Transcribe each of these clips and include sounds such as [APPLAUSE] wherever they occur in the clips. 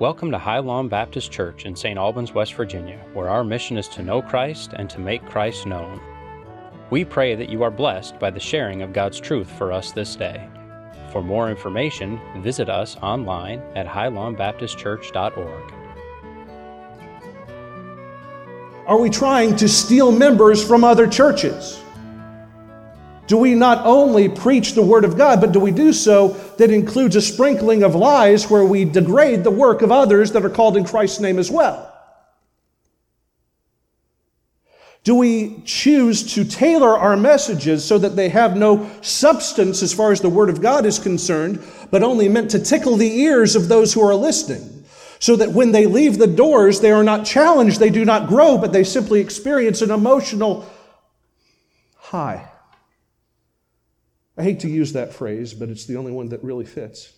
Welcome to High Lawn Baptist Church in St. Albans, West Virginia, where our mission is to know Christ and to make Christ known. We pray that you are blessed by the sharing of God's truth for us this day. For more information, visit us online at highlawnbaptistchurch.org. Are we trying to steal members from other churches? Do we not only preach the Word of God, but do we do so that includes a sprinkling of lies where we degrade the work of others that are called in Christ's name as well? Do we choose to tailor our messages so that they have no substance as far as the Word of God is concerned, but only meant to tickle the ears of those who are listening? So that when they leave the doors, they are not challenged, they do not grow, but they simply experience an emotional high. I hate to use that phrase, but it's the only one that really fits.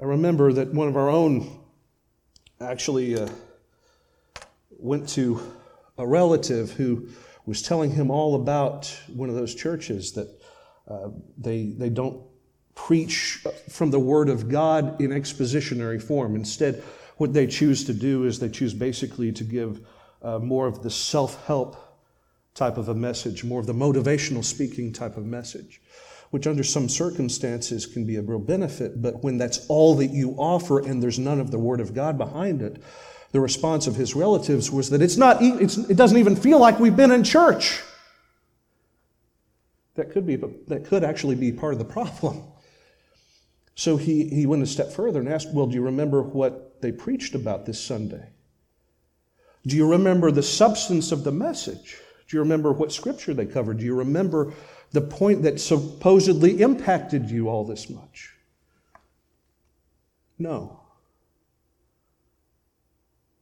I remember that one of our own actually uh, went to a relative who was telling him all about one of those churches that uh, they, they don't preach from the Word of God in expositionary form. Instead, what they choose to do is they choose basically to give uh, more of the self help type of a message, more of the motivational speaking type of message, which under some circumstances can be a real benefit. But when that's all that you offer and there's none of the Word of God behind it, the response of his relatives was that it's not, it's, it doesn't even feel like we've been in church. That could be, that could actually be part of the problem. So he, he went a step further and asked, Well, do you remember what they preached about this Sunday? Do you remember the substance of the message? Do you remember what scripture they covered? Do you remember the point that supposedly impacted you all this much? No.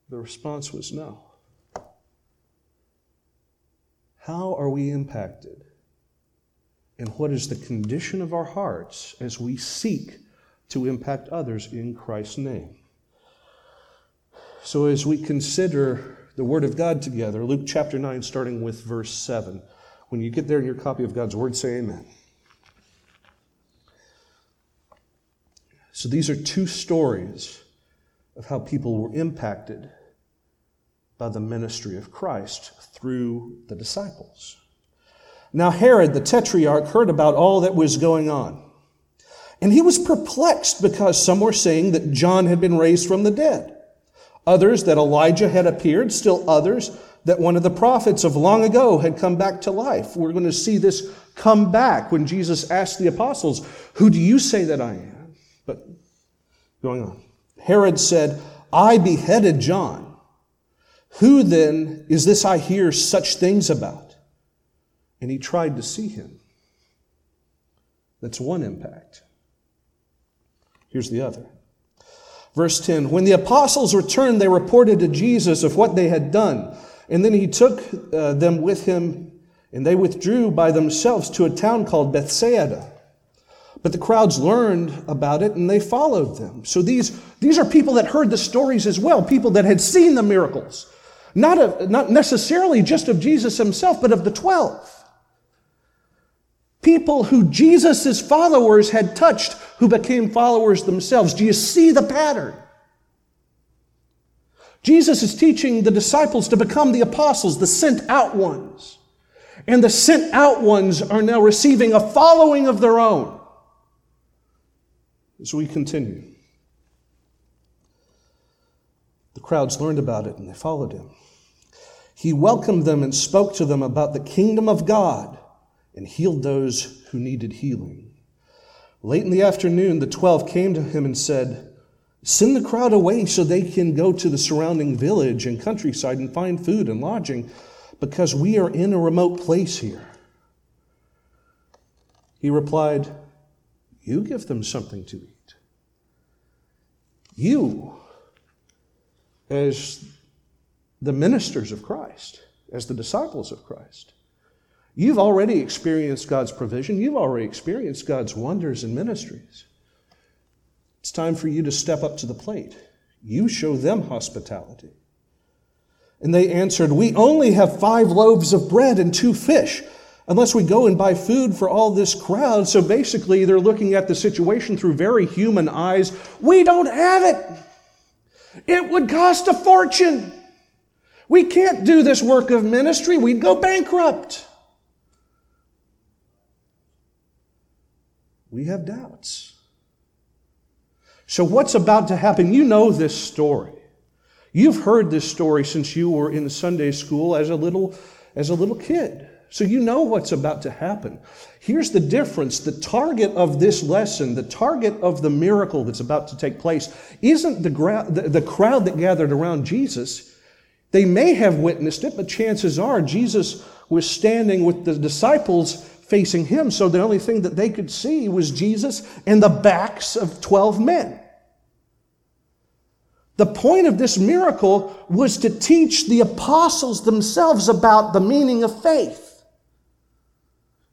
The response was no. How are we impacted? And what is the condition of our hearts as we seek to impact others in Christ's name? So, as we consider the Word of God together. Luke chapter 9, starting with verse 7. When you get there in your copy of God's Word, say amen. So these are two stories of how people were impacted by the ministry of Christ through the disciples. Now, Herod the Tetrarch heard about all that was going on. And he was perplexed because some were saying that John had been raised from the dead others that Elijah had appeared, still others that one of the prophets of long ago had come back to life. We're going to see this come back when Jesus asked the apostles, Who do you say that I am? But going on. Herod said, I beheaded John. Who then is this I hear such things about? And he tried to see him. That's one impact. Here's the other. Verse 10 When the apostles returned, they reported to Jesus of what they had done. And then he took uh, them with him, and they withdrew by themselves to a town called Bethsaida. But the crowds learned about it and they followed them. So these, these are people that heard the stories as well, people that had seen the miracles. Not, of, not necessarily just of Jesus himself, but of the 12 people who Jesus' followers had touched who became followers themselves. Do you see the pattern? Jesus is teaching the disciples to become the apostles, the sent out ones. And the sent out ones are now receiving a following of their own. As we continue, the crowds learned about it and they followed him. He welcomed them and spoke to them about the kingdom of God and healed those who needed healing. Late in the afternoon, the twelve came to him and said, Send the crowd away so they can go to the surrounding village and countryside and find food and lodging, because we are in a remote place here. He replied, You give them something to eat. You, as the ministers of Christ, as the disciples of Christ, You've already experienced God's provision. You've already experienced God's wonders and ministries. It's time for you to step up to the plate. You show them hospitality. And they answered, We only have five loaves of bread and two fish. unless we go and buy food for all this crowd. So basically, they're looking at the situation through very human eyes. We don't have it. It would cost a fortune. We can't do this work of ministry. We'd go bankrupt. We have doubts. So, what's about to happen? You know this story. You've heard this story since you were in Sunday school as a little, as a little kid. So you know what's about to happen. Here's the difference. The target of this lesson, the target of the miracle that's about to take place, isn't the, gra- the, the crowd that gathered around Jesus. They may have witnessed it, but chances are Jesus was standing with the disciples facing him. So the only thing that they could see was Jesus and the backs of 12 men. The point of this miracle was to teach the apostles themselves about the meaning of faith.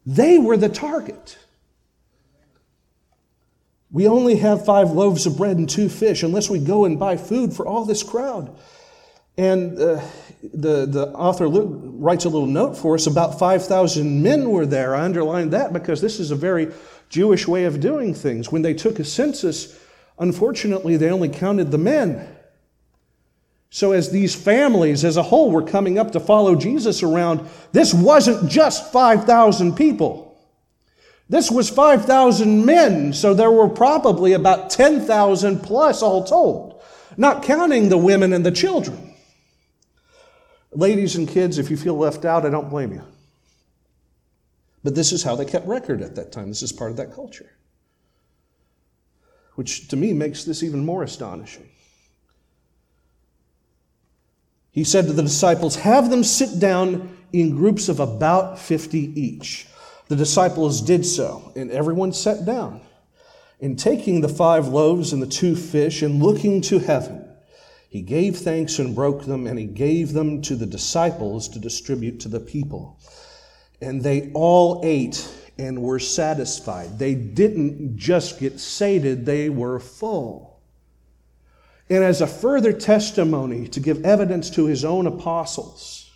They were the target. We only have five loaves of bread and two fish unless we go and buy food for all this crowd. And uh, the, the author writes a little note for us about 5,000 men were there. I underlined that because this is a very Jewish way of doing things. When they took a census, unfortunately, they only counted the men. So, as these families as a whole were coming up to follow Jesus around, this wasn't just 5,000 people. This was 5,000 men, so there were probably about 10,000 plus all told, not counting the women and the children. Ladies and kids, if you feel left out, I don't blame you. But this is how they kept record at that time. This is part of that culture, which to me makes this even more astonishing. He said to the disciples, Have them sit down in groups of about 50 each. The disciples did so, and everyone sat down. And taking the five loaves and the two fish, and looking to heaven, he gave thanks and broke them, and he gave them to the disciples to distribute to the people. And they all ate and were satisfied. They didn't just get sated, they were full. And as a further testimony to give evidence to his own apostles,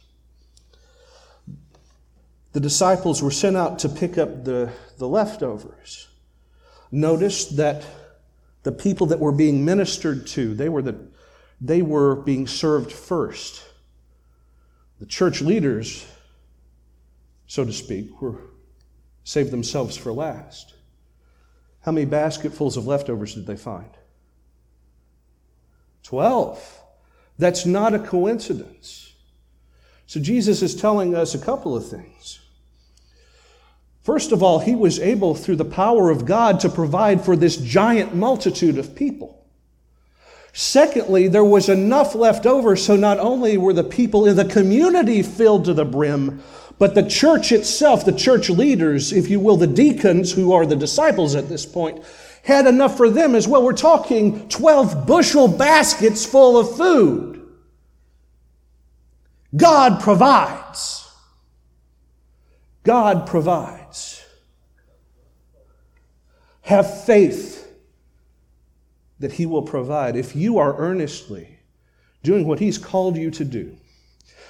the disciples were sent out to pick up the, the leftovers. Notice that the people that were being ministered to, they were, the, they were being served first. The church leaders, so to speak, were saved themselves for last. How many basketfuls of leftovers did they find? 12. That's not a coincidence. So Jesus is telling us a couple of things. First of all, he was able, through the power of God, to provide for this giant multitude of people. Secondly, there was enough left over, so not only were the people in the community filled to the brim, but the church itself, the church leaders, if you will, the deacons, who are the disciples at this point, had enough for them as well. We're talking 12 bushel baskets full of food. God provides. God provides. Have faith that He will provide. If you are earnestly doing what He's called you to do,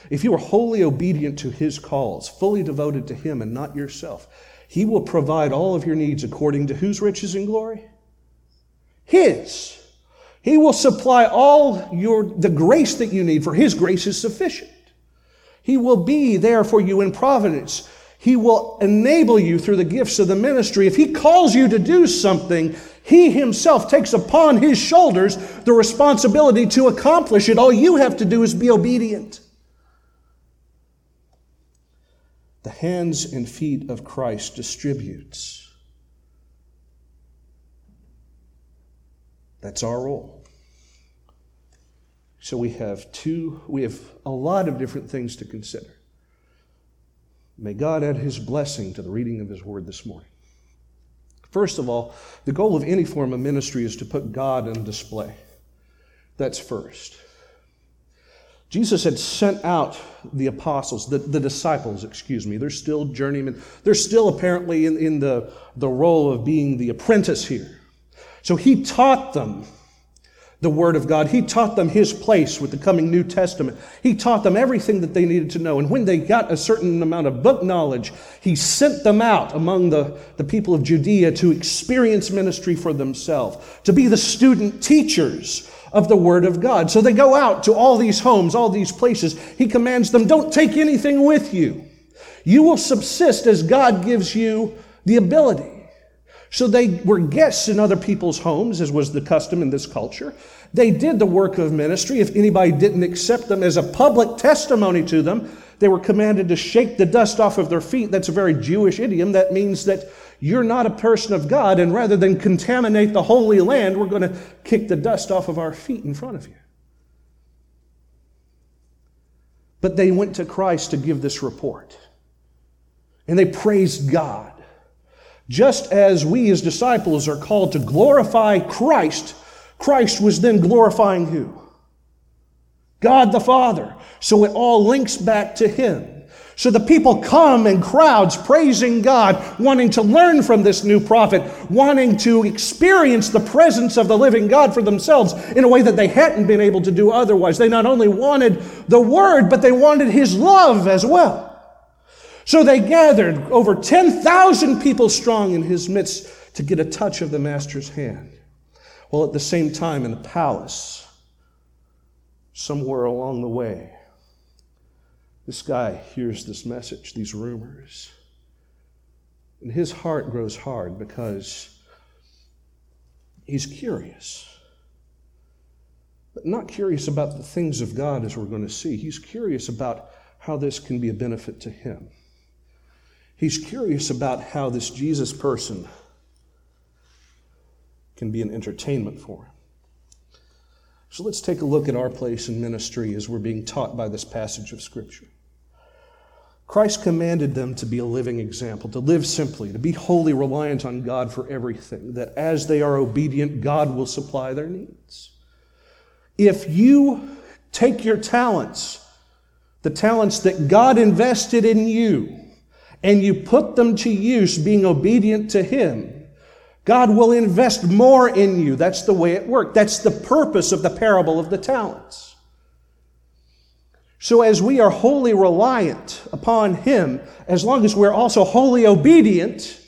if you are wholly obedient to His calls, fully devoted to Him and not yourself, he will provide all of your needs according to whose riches and glory? His. He will supply all your, the grace that you need, for His grace is sufficient. He will be there for you in providence. He will enable you through the gifts of the ministry. If He calls you to do something, He Himself takes upon His shoulders the responsibility to accomplish it. All you have to do is be obedient. the hands and feet of Christ distributes. That's our role. So we have two, we have a lot of different things to consider. May God add his blessing to the reading of his word this morning. First of all, the goal of any form of ministry is to put God on display. That's first. Jesus had sent out the apostles, the, the disciples, excuse me. They're still journeymen. They're still apparently in, in the, the role of being the apprentice here. So he taught them the Word of God. He taught them His place with the coming New Testament. He taught them everything that they needed to know. And when they got a certain amount of book knowledge, He sent them out among the, the people of Judea to experience ministry for themselves, to be the student teachers of the Word of God. So they go out to all these homes, all these places. He commands them, don't take anything with you. You will subsist as God gives you the ability. So they were guests in other people's homes, as was the custom in this culture. They did the work of ministry. If anybody didn't accept them as a public testimony to them, they were commanded to shake the dust off of their feet. That's a very Jewish idiom. That means that you're not a person of God, and rather than contaminate the Holy Land, we're going to kick the dust off of our feet in front of you. But they went to Christ to give this report. And they praised God. Just as we as disciples are called to glorify Christ, Christ was then glorifying who? God the Father. So it all links back to Him. So the people come in crowds praising God, wanting to learn from this new prophet, wanting to experience the presence of the living God for themselves in a way that they hadn't been able to do otherwise. They not only wanted the word, but they wanted his love as well. So they gathered over 10,000 people strong in his midst to get a touch of the master's hand. While at the same time, in the palace, somewhere along the way, this guy hears this message, these rumors. And his heart grows hard because he's curious. But not curious about the things of God as we're going to see. He's curious about how this can be a benefit to him. He's curious about how this Jesus person can be an entertainment for him. So let's take a look at our place in ministry as we're being taught by this passage of Scripture. Christ commanded them to be a living example, to live simply, to be wholly reliant on God for everything, that as they are obedient, God will supply their needs. If you take your talents, the talents that God invested in you, and you put them to use being obedient to Him, God will invest more in you. That's the way it worked. That's the purpose of the parable of the talents. So, as we are wholly reliant upon Him, as long as we're also wholly obedient,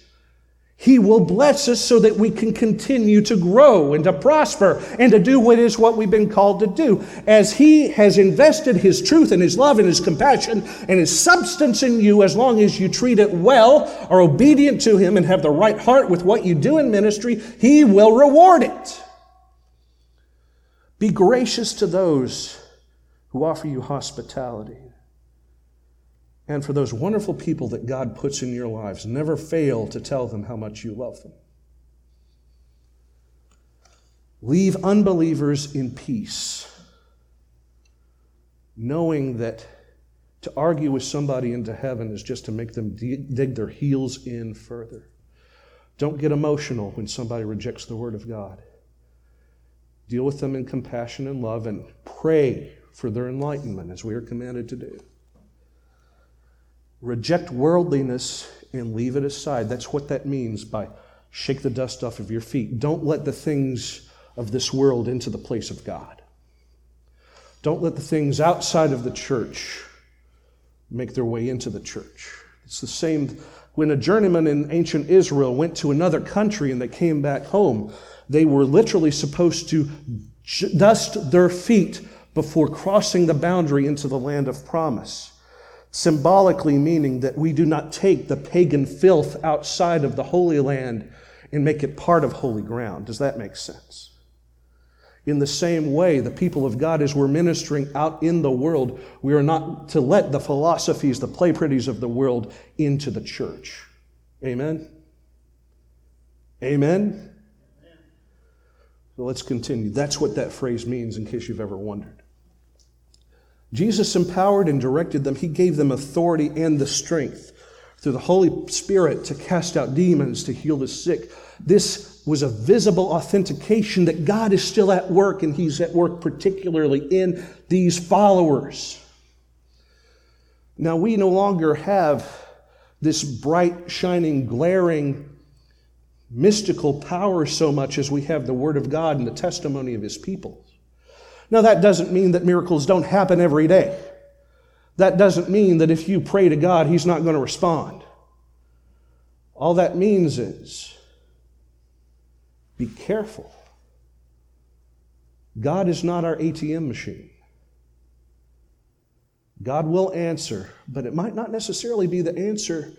he will bless us so that we can continue to grow and to prosper and to do what is what we've been called to do. As He has invested His truth and His love and His compassion and His substance in you, as long as you treat it well, are obedient to Him, and have the right heart with what you do in ministry, He will reward it. Be gracious to those who offer you hospitality and for those wonderful people that God puts in your lives. Never fail to tell them how much you love them. Leave unbelievers in peace, knowing that to argue with somebody into heaven is just to make them dig their heels in further. Don't get emotional when somebody rejects the Word of God. Deal with them in compassion and love and pray for their enlightenment as we are commanded to do. Reject worldliness and leave it aside. That's what that means by shake the dust off of your feet. Don't let the things of this world into the place of God. Don't let the things outside of the church make their way into the church. It's the same when a journeyman in ancient Israel went to another country and they came back home. They were literally supposed to dust their feet before crossing the boundary into the land of promise symbolically meaning that we do not take the pagan filth outside of the Holy Land and make it part of holy ground. Does that make sense? In the same way, the people of God, as we're ministering out in the world, we are not to let the philosophies, the play pretties of the world into the church. Amen? Amen? So let's continue. That's what that phrase means, in case you've ever wondered. Jesus empowered and directed them. He gave them authority and the strength through the Holy Spirit to cast out demons, to heal the sick. This was a visible authentication that God is still at work, and He's at work particularly in these followers. Now, we no longer have this bright, shining, glaring mystical power so much as we have the Word of God and the testimony of His people. Now, that doesn't mean that miracles don't happen every day. That doesn't mean that if you pray to God, He's not going to respond. All that means is be careful. God is not our ATM machine. God will answer, but it might not necessarily be the answer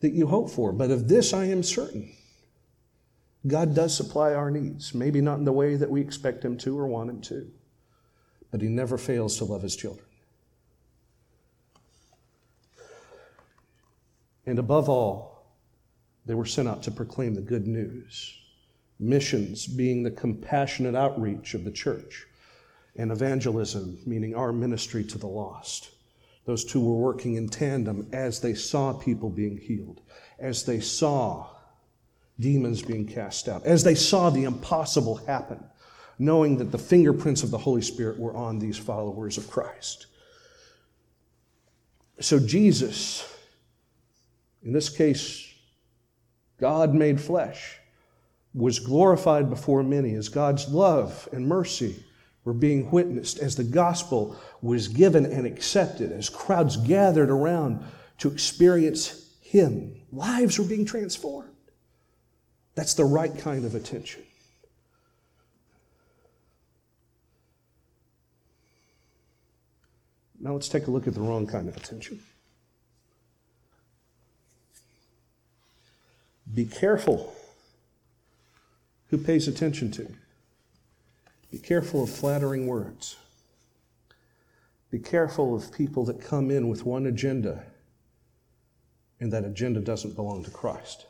that you hope for. But of this I am certain God does supply our needs, maybe not in the way that we expect Him to or want Him to, but He never fails to love His children. And above all, they were sent out to proclaim the good news. Missions being the compassionate outreach of the church, and evangelism meaning our ministry to the lost. Those two were working in tandem as they saw people being healed, as they saw demons being cast out, as they saw the impossible happen, knowing that the fingerprints of the Holy Spirit were on these followers of Christ. So, Jesus, in this case, God made flesh, was glorified before many as God's love and mercy were being witnessed as the gospel was given and accepted, as crowds gathered around to experience Him. Lives were being transformed. That's the right kind of attention. Now let's take a look at the wrong kind of attention. Be careful who pays attention to. Be careful of flattering words. Be careful of people that come in with one agenda, and that agenda doesn't belong to Christ.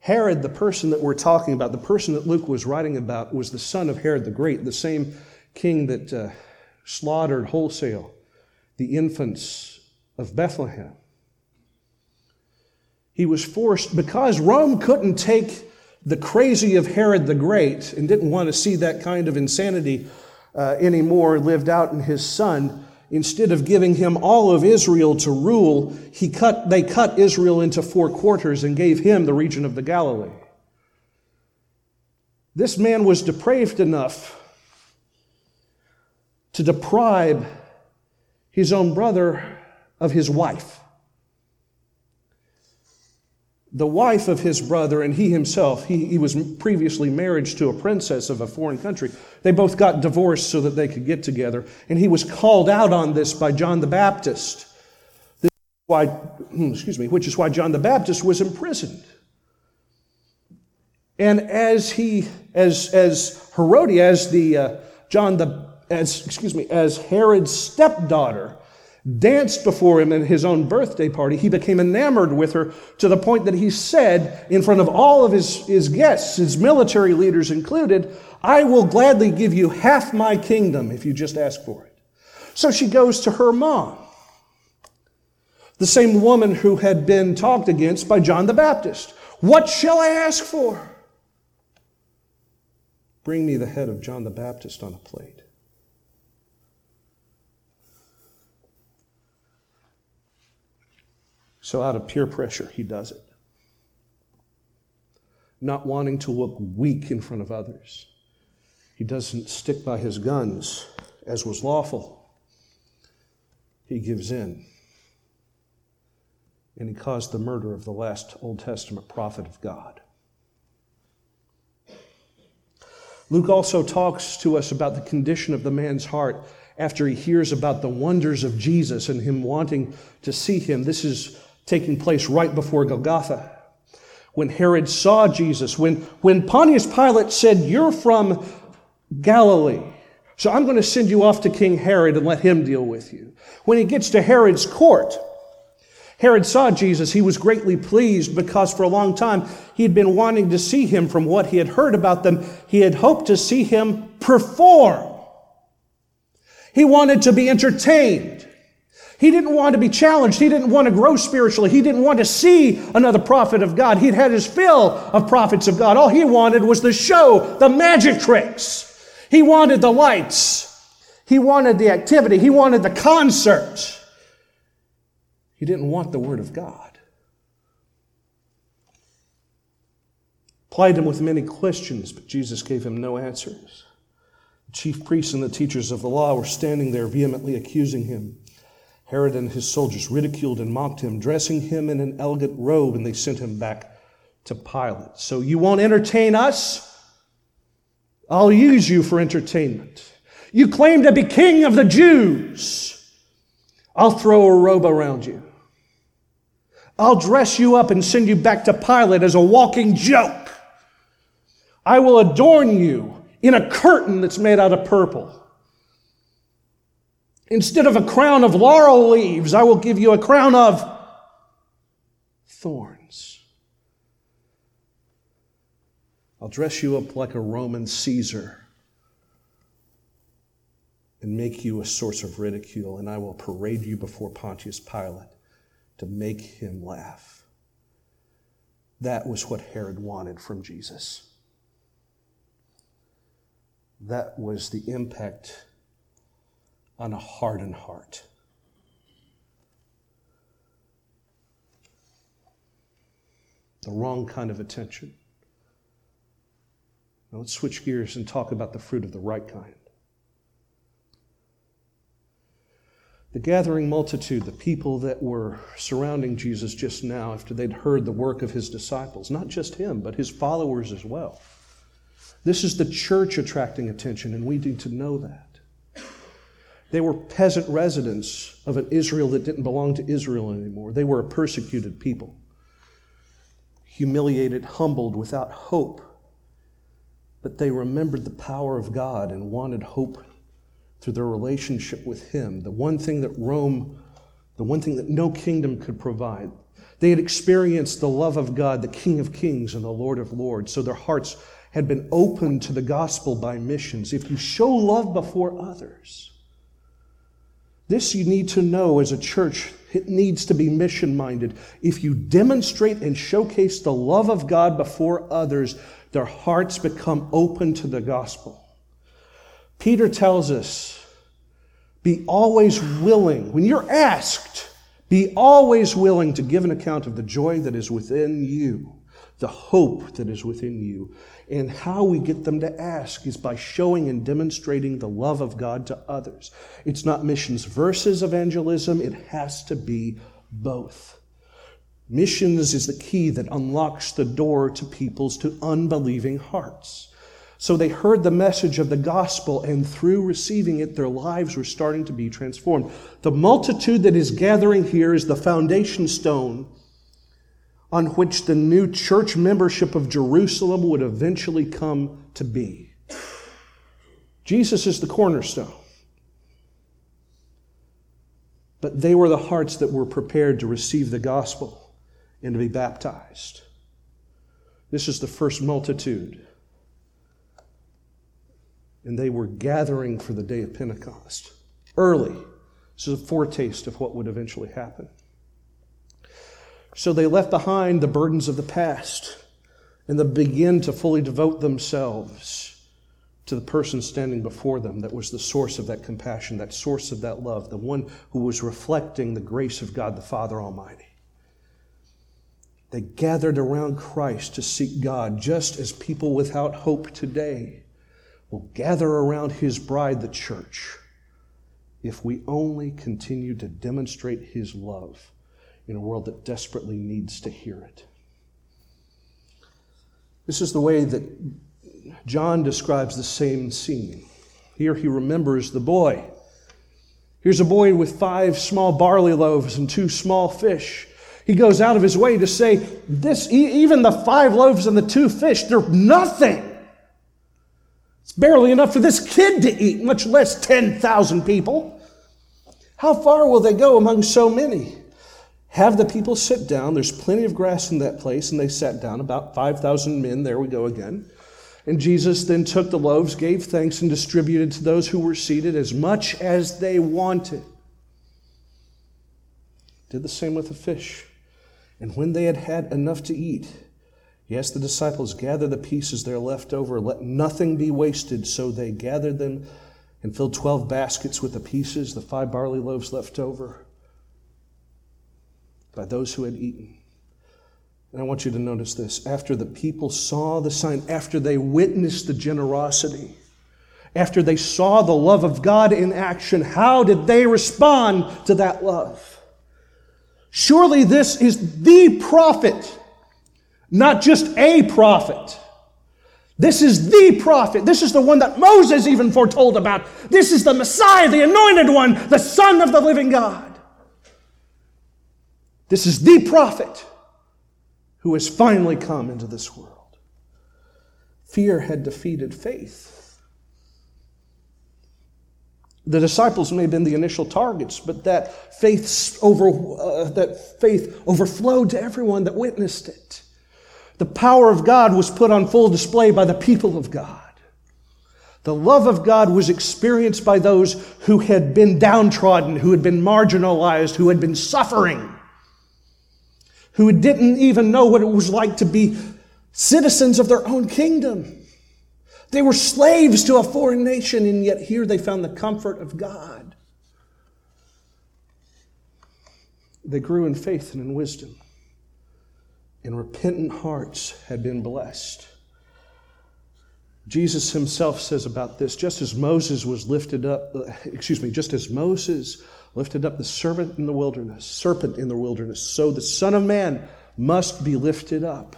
Herod, the person that we're talking about, the person that Luke was writing about, was the son of Herod the Great, the same king that uh, slaughtered wholesale the infants of Bethlehem. He was forced, because Rome couldn't take the crazy of Herod the Great and didn't want to see that kind of insanity uh, anymore lived out in his son, instead of giving him all of Israel to rule, he cut, they cut Israel into four quarters and gave him the region of the Galilee. This man was depraved enough to deprive his own brother of his wife the wife of his brother and he himself, he, he was previously married to a princess of a foreign country. They both got divorced so that they could get together. And he was called out on this by John the Baptist. This why, hmm, excuse me, which is why John the Baptist was imprisoned. And as he, as, as Herodias, the, uh, John the, as, excuse me, as Herod's stepdaughter, danced before him at his own birthday party. He became enamored with her to the point that he said, in front of all of his, his guests, his military leaders included, I will gladly give you half my kingdom if you just ask for it. So she goes to her mom, the same woman who had been talked against by John the Baptist. What shall I ask for? Bring me the head of John the Baptist on a plate. So, out of peer pressure, he does it. Not wanting to look weak in front of others, he doesn't stick by his guns as was lawful. He gives in. And he caused the murder of the last Old Testament prophet of God. Luke also talks to us about the condition of the man's heart after he hears about the wonders of Jesus and him wanting to see him. This is taking place right before Golgotha. When Herod saw Jesus, when, when Pontius Pilate said, You're from Galilee, so I'm going to send you off to King Herod and let him deal with you. When he gets to Herod's court, Herod saw Jesus. He was greatly pleased because for a long time he had been wanting to see him from what he had heard about them. He had hoped to see him perform. He wanted to be entertained. He didn't want to be challenged. He didn't want to grow spiritually. He didn't want to see another prophet of God. He'd had his fill of prophets of God. All he wanted was the show, the magic tricks. He wanted the lights. He wanted the activity. He wanted the concert. He didn't want the Word of God. plied him with many questions, but Jesus gave him no answers. The chief priests and the teachers of the law were standing there vehemently accusing him. Herod and his soldiers ridiculed and mocked him, dressing him in an elegant robe, and they sent him back to Pilate. So you won't entertain us? I'll use you for entertainment. You claim to be king of the Jews. I'll throw a robe around you. I'll dress you up and send you back to Pilate as a walking joke. I will adorn you in a curtain that's made out of purple. Instead of a crown of laurel leaves, I will give you a crown of thorns. I'll dress you up like a Roman Caesar and make you a source of ridicule, and I will parade you before Pontius Pilate to make him laugh. That was what Herod wanted from Jesus. That was the impact on a hardened heart. The wrong kind of attention. Now let's switch gears and talk about the fruit of the right kind. The gathering multitude, the people that were surrounding Jesus just now after they'd heard the work of his disciples, not just him, but his followers as well. This is the church attracting attention, and we need to know that. They were peasant residents of an Israel that didn't belong to Israel anymore. They were a persecuted people, humiliated, humbled, without hope. But they remembered the power of God and wanted hope through their relationship with Him, the one thing that Rome, the one thing that no kingdom could provide. They had experienced the love of God, the King of Kings and the Lord of Lords, so their hearts had been opened to the gospel by missions. If you show love before others, this you need to know as a church. It needs to be mission minded. If you demonstrate and showcase the love of God before others, their hearts become open to the gospel. Peter tells us be always willing. When you're asked, be always willing to give an account of the joy that is within you, the hope that is within you. And how we get them to ask is by showing and demonstrating the love of God to others. It's not missions versus evangelism, it has to be both. Missions is the key that unlocks the door to people's to unbelieving hearts. So they heard the message of the gospel, and through receiving it, their lives were starting to be transformed. The multitude that is gathering here is the foundation stone on which the new church membership of Jerusalem would eventually come to be. Jesus is the cornerstone. But they were the hearts that were prepared to receive the gospel and to be baptized. This is the first multitude and they were gathering for the day of Pentecost early. This is a foretaste of what would eventually happen. So they left behind the burdens of the past and they begin to fully devote themselves to the person standing before them that was the source of that compassion, that source of that love, the one who was reflecting the grace of God the Father Almighty. They gathered around Christ to seek God just as people without hope today will gather around his bride, the church, if we only continue to demonstrate his love in a world that desperately needs to hear it. This is the way that John describes the same scene. Here he remembers the boy. Here's a boy with five small barley loaves and two small fish. He goes out of his way to say, this, even the five loaves and the two fish, they're nothing it's barely enough for this kid to eat, much less 10,000 people. How far will they go among so many? Have the people sit down. There's plenty of grass in that place, and they sat down, about 5,000 men. There we go again. And Jesus then took the loaves, gave thanks, and distributed to those who were seated as much as they wanted. Did the same with the fish. And when they had had enough to eat, Yes, the disciples, gather the pieces that are left over. Let nothing be wasted. So they gathered them and filled 12 baskets with the pieces, the five barley loaves left over by those who had eaten. And I want you to notice this. After the people saw the sign, after they witnessed the generosity, after they saw the love of God in action, how did they respond to that love? Surely this is the prophet, not just a prophet. This is the prophet. This is the one that Moses even foretold about. This is the Messiah, the anointed one, the Son of the living God. This is the prophet who has finally come into this world. Fear had defeated faith. The disciples may have been the initial targets, but that faith, over, uh, that faith overflowed to everyone that witnessed it. The power of God was put on full display by the people of God. The love of God was experienced by those who had been downtrodden, who had been marginalized, who had been suffering who didn't even know what it was like to be citizens of their own kingdom. They were slaves to a foreign nation, and yet here they found the comfort of God. They grew in faith and in wisdom, and repentant hearts had been blessed. Jesus himself says about this just as Moses was lifted up, uh, excuse me, just as Moses lifted up the serpent in the wilderness, serpent in the wilderness. So the Son of Man must be lifted up,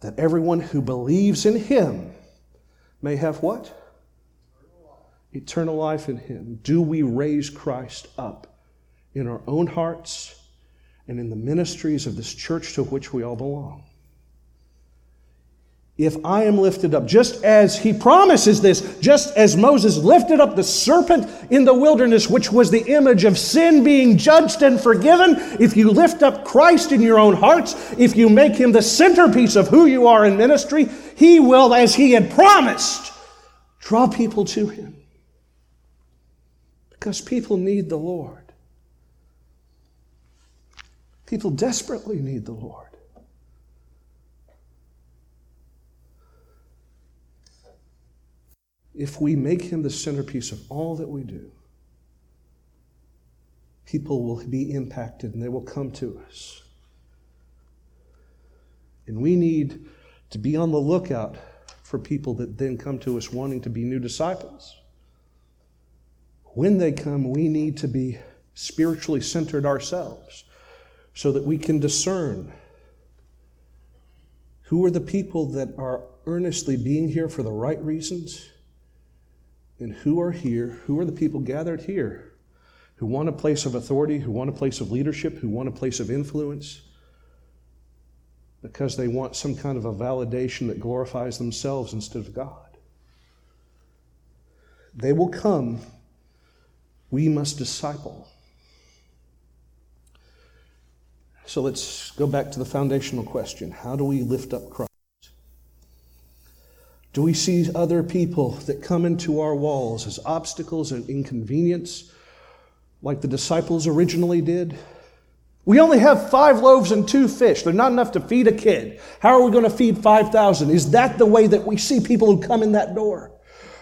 that everyone who believes in him may have what? Eternal life in him. Do we raise Christ up in our own hearts and in the ministries of this church to which we all belong? If I am lifted up, just as he promises this, just as Moses lifted up the serpent in the wilderness, which was the image of sin being judged and forgiven, if you lift up Christ in your own hearts, if you make him the centerpiece of who you are in ministry, he will, as he had promised, draw people to him. Because people need the Lord. People desperately need the Lord. If we make him the centerpiece of all that we do, people will be impacted and they will come to us. And we need to be on the lookout for people that then come to us wanting to be new disciples. When they come, we need to be spiritually centered ourselves so that we can discern who are the people that are earnestly being here for the right reasons and who are here? Who are the people gathered here who want a place of authority, who want a place of leadership, who want a place of influence? Because they want some kind of a validation that glorifies themselves instead of God. They will come. We must disciple. So let's go back to the foundational question How do we lift up Christ? Do we see other people that come into our walls as obstacles and inconvenience, like the disciples originally did? We only have five loaves and two fish. They're not enough to feed a kid. How are we going to feed 5,000? Is that the way that we see people who come in that door?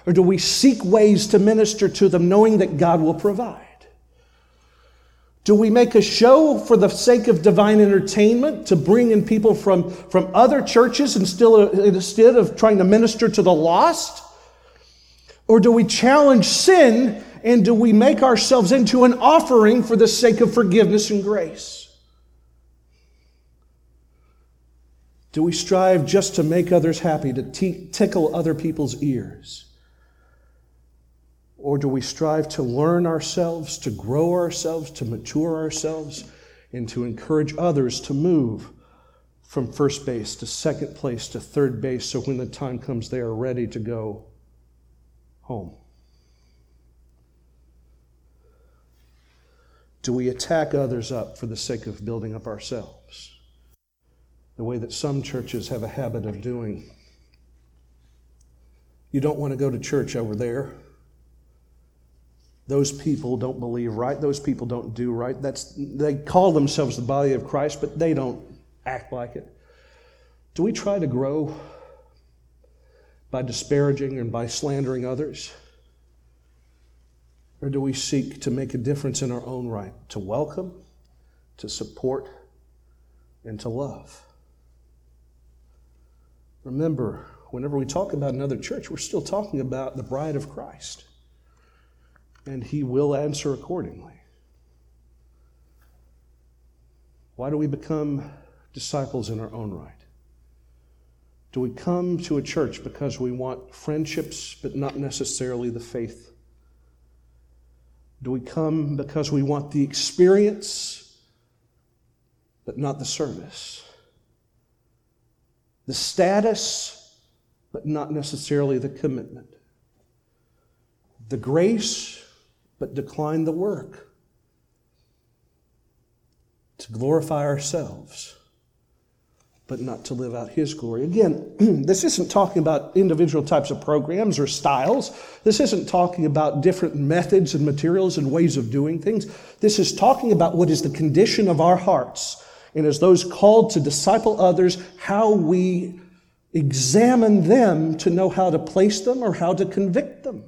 Or do we seek ways to minister to them knowing that God will provide? Do we make a show for the sake of divine entertainment to bring in people from, from other churches and still, instead of trying to minister to the lost? Or do we challenge sin and do we make ourselves into an offering for the sake of forgiveness and grace? Do we strive just to make others happy, to t- tickle other people's ears? Or do we strive to learn ourselves, to grow ourselves, to mature ourselves, and to encourage others to move from first base to second place to third base so when the time comes, they are ready to go home? Do we attack others up for the sake of building up ourselves? The way that some churches have a habit of doing. You don't want to go to church over there those people don't believe right. Those people don't do right. That's they call themselves the body of christ but they don't act like it. Do we try to grow by disparaging and by slandering others? Or do we seek to make a difference in our own right? To welcome to support and to love. Remember, whenever we talk about another church, we're still talking about the bride of Christ. And he will answer accordingly. Why do we become disciples in our own right? Do we come to a church because we want friendships, but not necessarily the faith? Do we come because we want the experience, but not the service? The status, but not necessarily the commitment? The grace, but decline the work? To glorify ourselves? but not to live out His glory. Again, [CLEARS THROAT] this isn't talking about individual types of programs or styles. This isn't talking about different methods and materials and ways of doing things. This is talking about what is the condition of our hearts. And as those called to disciple others, how we examine them to know how to place them or how to convict them.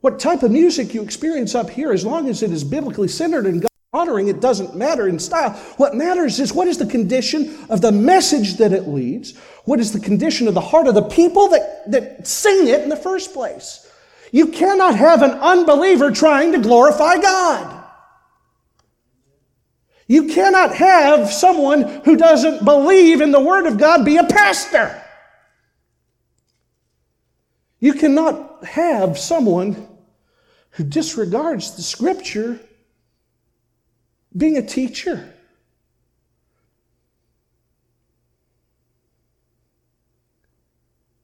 What type of music you experience up here, as long as it is biblically centered and God honoring, it doesn't matter in style. What matters is what is the condition of the message that it leads? What is the condition of the heart of the people that, that sing it in the first place? You cannot have an unbeliever trying to glorify God. You cannot have someone who doesn't believe in the Word of God be a pastor. You cannot have someone who disregards the Scripture being a teacher.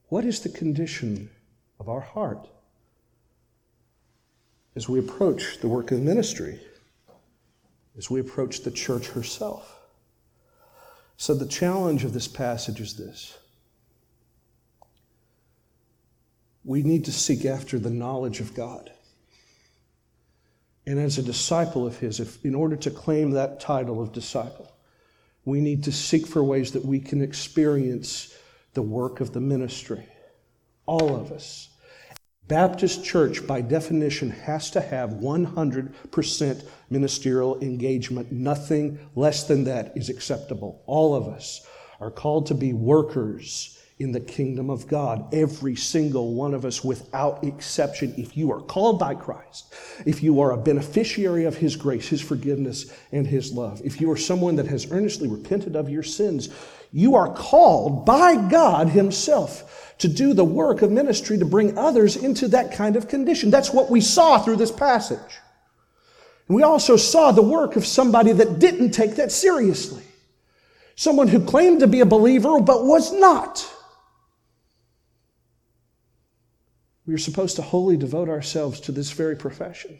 What is the condition of our heart as we approach the work of ministry, as we approach the church herself? So, the challenge of this passage is this we need to seek after the knowledge of God. And as a disciple of His, if, in order to claim that title of disciple, we need to seek for ways that we can experience the work of the ministry. All of us. Baptist church, by definition, has to have 100% ministerial engagement. Nothing less than that is acceptable. All of us are called to be workers in the kingdom of God. Every single one of us, without exception, if you are called by Christ, if you are a beneficiary of His grace, His forgiveness, and His love, if you are someone that has earnestly repented of your sins, you are called by God Himself to do the work of ministry to bring others into that kind of condition. That's what we saw through this passage. And we also saw the work of somebody that didn't take that seriously. Someone who claimed to be a believer but was not. We are supposed to wholly devote ourselves to this very profession.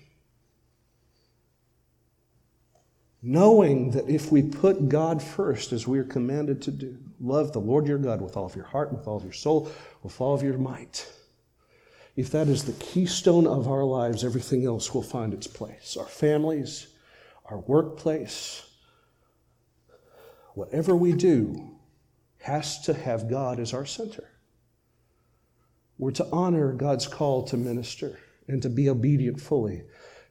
Knowing that if we put God first, as we are commanded to do, love the Lord your God with all of your heart, with all of your soul, with all of your might, if that is the keystone of our lives, everything else will find its place. Our families, our workplace, whatever we do has to have God as our center. We're to honor God's call to minister and to be obedient fully,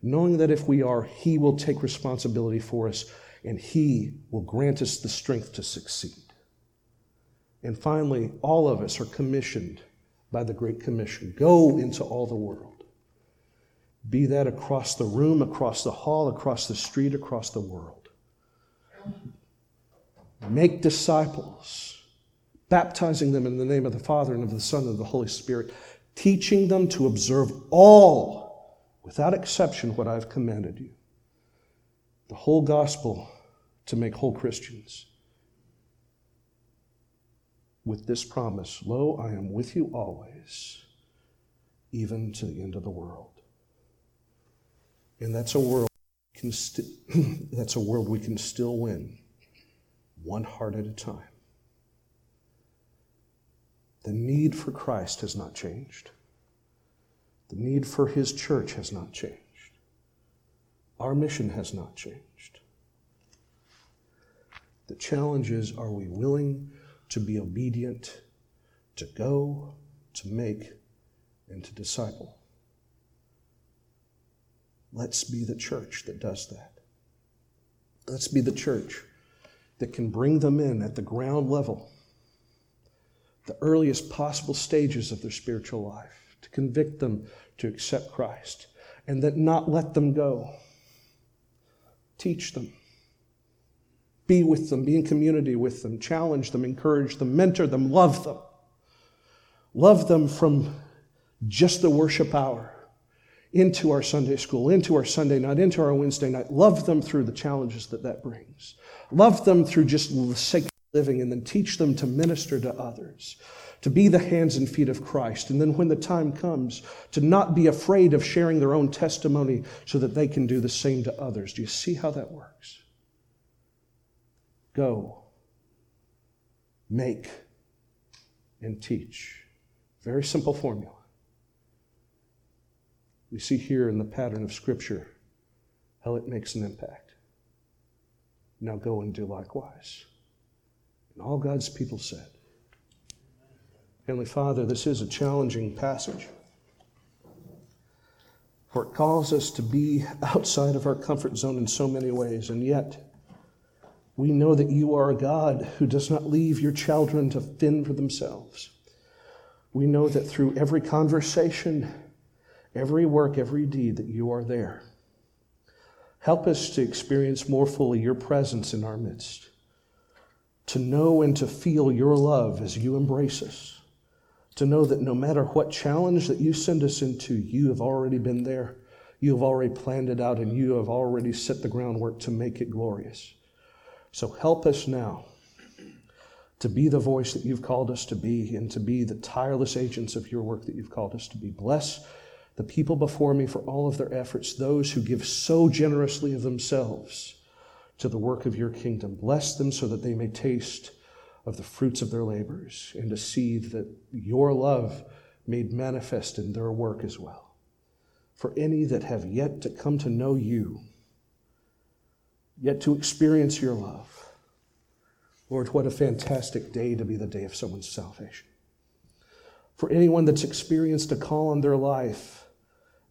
knowing that if we are, He will take responsibility for us and He will grant us the strength to succeed. And finally, all of us are commissioned by the Great Commission go into all the world. Be that across the room, across the hall, across the street, across the world. Make disciples baptizing them in the name of the Father and of the Son and of the Holy Spirit, teaching them to observe all, without exception, what I've commanded you. The whole gospel to make whole Christians. With this promise Lo, I am with you always, even to the end of the world. And that's a world st- [CLEARS THROAT] that's a world we can still win one heart at a time. The need for Christ has not changed. The need for His church has not changed. Our mission has not changed. The challenge is are we willing to be obedient, to go, to make, and to disciple? Let's be the church that does that. Let's be the church that can bring them in at the ground level, the earliest possible stages of their spiritual life, to convict them to accept Christ, and that not let them go. Teach them. Be with them, be in community with them, challenge them, encourage them, mentor them, love them. Love them from just the worship hour into our Sunday school, into our Sunday night, into our Wednesday night. Love them through the challenges that that brings. Love them through just the sake living, and then teach them to minister to others, to be the hands and feet of Christ. And then when the time comes, to not be afraid of sharing their own testimony so that they can do the same to others. Do you see how that works? Go, make, and teach. Very simple formula. We see here in the pattern of Scripture how it makes an impact. Now go and do likewise. And all God's people said, Heavenly Father, this is a challenging passage. For it calls us to be outside of our comfort zone in so many ways, and yet we know that you are a God who does not leave your children to fend for themselves. We know that through every conversation, every work, every deed, that you are there. Help us to experience more fully your presence in our midst, to know and to feel your love as you embrace us, to know that no matter what challenge that you send us into, you have already been there, you have already planned it out, and you have already set the groundwork to make it glorious. So help us now to be the voice that you've called us to be and to be the tireless agents of your work that you've called us to be. Bless the people before me for all of their efforts, those who give so generously of themselves to the work of your kingdom. Bless them so that they may taste of the fruits of their labors and to see that your love made manifest in their work as well. For any that have yet to come to know you, yet to experience your love, Lord, what a fantastic day to be the day of someone's salvation. For anyone that's experienced a call on their life,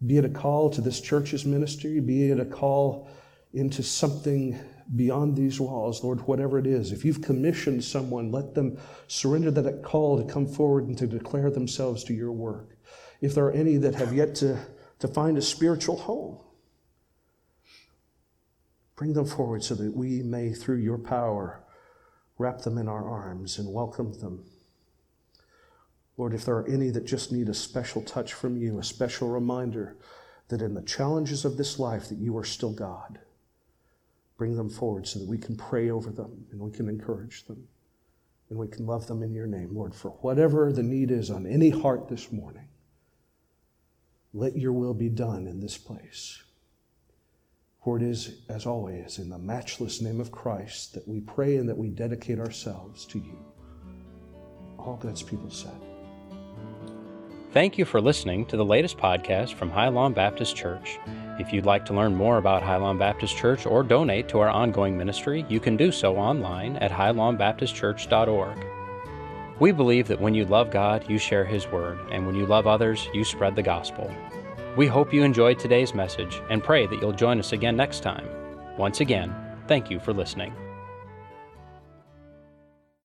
be it a call to this church's ministry, be it a call into something beyond these walls, Lord, whatever it is. If you've commissioned someone, let them surrender that call to come forward and to declare themselves to your work. If there are any that have yet to, to find a spiritual home, bring them forward so that we may, through your power, wrap them in our arms and welcome them Lord, if there are any that just need a special touch from you, a special reminder that in the challenges of this life that you are still God, bring them forward so that we can pray over them and we can encourage them and we can love them in your name, Lord, for whatever the need is on any heart this morning. Let your will be done in this place. For it is, as always, in the matchless name of Christ that we pray and that we dedicate ourselves to you. All God's people said. Thank you for listening to the latest podcast from Highlawn Baptist Church. If you'd like to learn more about Highlawn Baptist Church or donate to our ongoing ministry, you can do so online at highlawnbaptistchurch.org. We believe that when you love God, you share His Word, and when you love others, you spread the gospel. We hope you enjoyed today's message and pray that you'll join us again next time. Once again, thank you for listening.